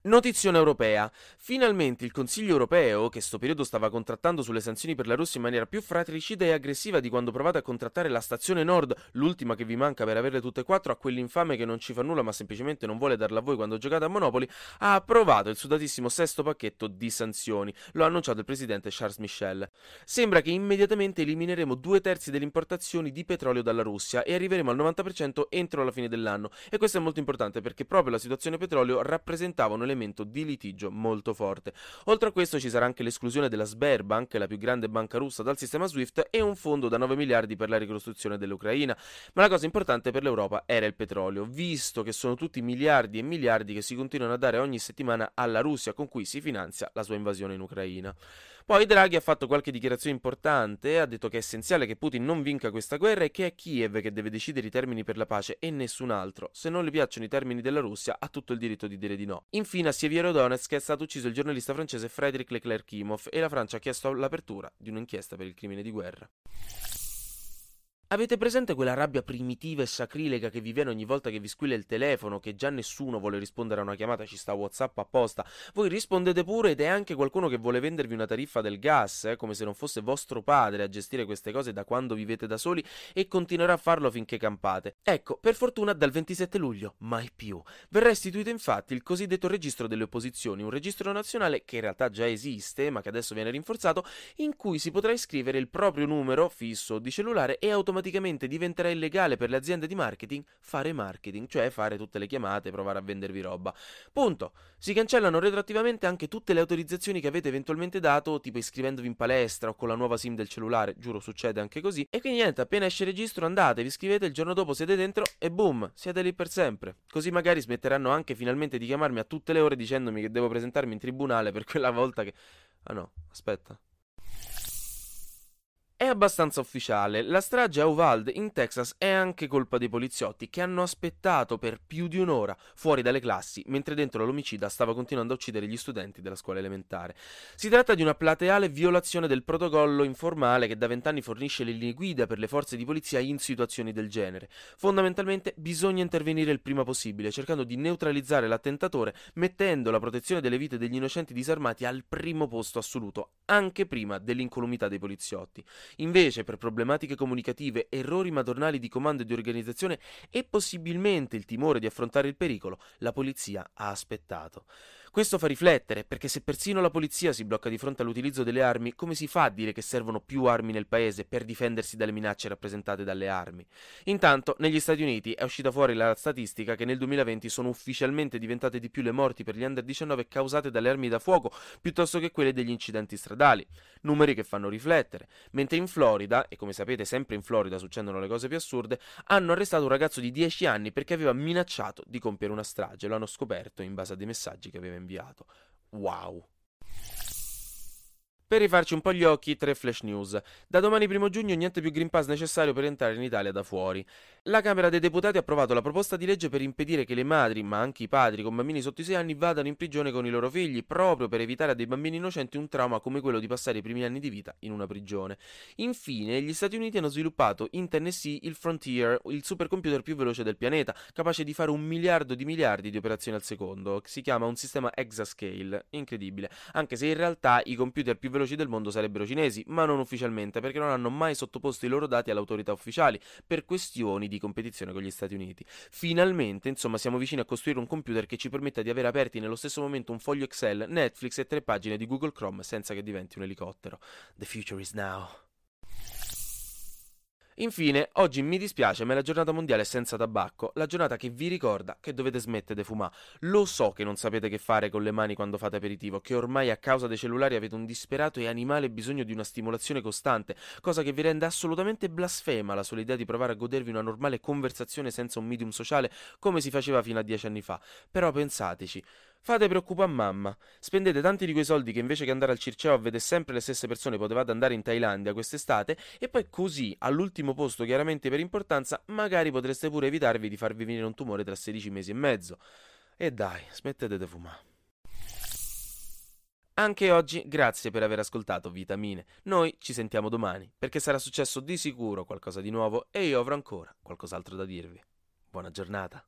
Notizione europea. Finalmente il Consiglio europeo, che sto periodo stava contrattando sulle sanzioni per la Russia in maniera più fratricida e aggressiva di quando provate a contrattare la stazione Nord, l'ultima che vi manca per averle tutte e quattro, a quell'infame che non ci fa nulla ma semplicemente non vuole darla a voi quando giocate a Monopoli, ha approvato il sudatissimo sesto pacchetto di sanzioni. Lo ha annunciato il presidente Charles Michel. Sembra che immediatamente elimineremo due terzi delle importazioni di petrolio dalla Russia e arriveremo al 90% entro la fine dell'anno. E questo è molto importante perché proprio la situazione petrolio rappresentava un elemento di litigio molto forte. Oltre a questo ci sarà anche l'esclusione della Sberbank, la più grande banca russa, dal sistema SWIFT e un fondo da 9 miliardi per la ricostruzione dell'Ucraina. Ma la cosa importante per l'Europa era il petrolio, visto che sono tutti miliardi e miliardi che si continuano a dare ogni settimana alla Russia con cui si finanzia la sua invasione in Ucraina. Poi Draghi ha fatto qualche dichiarazione importante, ha detto che è essenziale che Putin non vinca questa guerra e che è Kiev che deve decidere i termini per la pace e nessun altro. Se non le piacciono i termini della Russia, ha tutto il diritto di dire di no. Infine a Sievierodonetsk è stato ucciso il giornalista francese Frédéric Leclerc-Kimov e la Francia ha chiesto l'apertura di un'inchiesta per il crimine di guerra. Avete presente quella rabbia primitiva e sacrilega che vi viene ogni volta che vi squilla il telefono, che già nessuno vuole rispondere a una chiamata, ci sta WhatsApp apposta? Voi rispondete pure ed è anche qualcuno che vuole vendervi una tariffa del gas, eh, come se non fosse vostro padre a gestire queste cose da quando vivete da soli e continuerà a farlo finché campate. Ecco, per fortuna dal 27 luglio, mai più, verrà istituito infatti il cosiddetto registro delle opposizioni, un registro nazionale che in realtà già esiste, ma che adesso viene rinforzato, in cui si potrà iscrivere il proprio numero fisso di cellulare e automaticamente automaticamente diventerà illegale per le aziende di marketing fare marketing, cioè fare tutte le chiamate, provare a vendervi roba. Punto. Si cancellano retroattivamente anche tutte le autorizzazioni che avete eventualmente dato, tipo iscrivendovi in palestra o con la nuova SIM del cellulare, giuro succede anche così. E quindi niente, appena esce il registro andate, vi iscrivete, il giorno dopo siete dentro e boom, siete lì per sempre. Così magari smetteranno anche finalmente di chiamarmi a tutte le ore dicendomi che devo presentarmi in tribunale per quella volta che... Ah no, aspetta. Abbastanza ufficiale, la strage a Uvalde in Texas è anche colpa dei poliziotti che hanno aspettato per più di un'ora fuori dalle classi mentre dentro l'omicida stava continuando a uccidere gli studenti della scuola elementare. Si tratta di una plateale violazione del protocollo informale che da vent'anni fornisce le linee guida per le forze di polizia in situazioni del genere. Fondamentalmente bisogna intervenire il prima possibile cercando di neutralizzare l'attentatore mettendo la protezione delle vite degli innocenti disarmati al primo posto assoluto, anche prima dell'incolumità dei poliziotti. Invece, per problematiche comunicative, errori madornali di comando e di organizzazione e possibilmente il timore di affrontare il pericolo, la polizia ha aspettato. Questo fa riflettere, perché se persino la polizia si blocca di fronte all'utilizzo delle armi, come si fa a dire che servono più armi nel paese per difendersi dalle minacce rappresentate dalle armi? Intanto, negli Stati Uniti è uscita fuori la statistica che nel 2020 sono ufficialmente diventate di più le morti per gli under 19 causate dalle armi da fuoco, piuttosto che quelle degli incidenti stradali. Numeri che fanno riflettere. Mentre in Florida, e come sapete sempre in Florida succedono le cose più assurde, hanno arrestato un ragazzo di 10 anni perché aveva minacciato di compiere una strage. Lo hanno scoperto in base a dei messaggi che aveva inviato. Wow. Per rifarci un po' gli occhi, tre flash news. Da domani 1 giugno niente più Green Pass necessario per entrare in Italia da fuori. La Camera dei Deputati ha approvato la proposta di legge per impedire che le madri, ma anche i padri con bambini sotto i 6 anni, vadano in prigione con i loro figli, proprio per evitare a dei bambini innocenti un trauma come quello di passare i primi anni di vita in una prigione. Infine, gli Stati Uniti hanno sviluppato in Tennessee il Frontier, il supercomputer più veloce del pianeta, capace di fare un miliardo di miliardi di operazioni al secondo. Si chiama un sistema Exascale. Incredibile. Anche se in realtà i computer più veloci del mondo sarebbero cinesi, ma non ufficialmente, perché non hanno mai sottoposto i loro dati alle autorità ufficiali, per questioni di competizione con gli Stati Uniti. Finalmente, insomma, siamo vicini a costruire un computer che ci permetta di avere aperti nello stesso momento un foglio Excel, Netflix e tre pagine di Google Chrome senza che diventi un elicottero. The future is now. Infine, oggi mi dispiace, ma è la giornata mondiale senza tabacco, la giornata che vi ricorda che dovete smettere di fumare. Lo so che non sapete che fare con le mani quando fate aperitivo, che ormai a causa dei cellulari avete un disperato e animale bisogno di una stimolazione costante, cosa che vi rende assolutamente blasfema la sola idea di provare a godervi una normale conversazione senza un medium sociale come si faceva fino a dieci anni fa. Però pensateci, Fate preoccupare mamma. Spendete tanti di quei soldi che invece che andare al Circeo a vedere sempre le stesse persone potevate andare in Thailandia quest'estate e poi così, all'ultimo posto chiaramente per importanza, magari potreste pure evitarvi di farvi venire un tumore tra 16 mesi e mezzo. E dai, smettete di fumare. Anche oggi grazie per aver ascoltato Vitamine. Noi ci sentiamo domani perché sarà successo di sicuro qualcosa di nuovo e io avrò ancora qualcos'altro da dirvi. Buona giornata.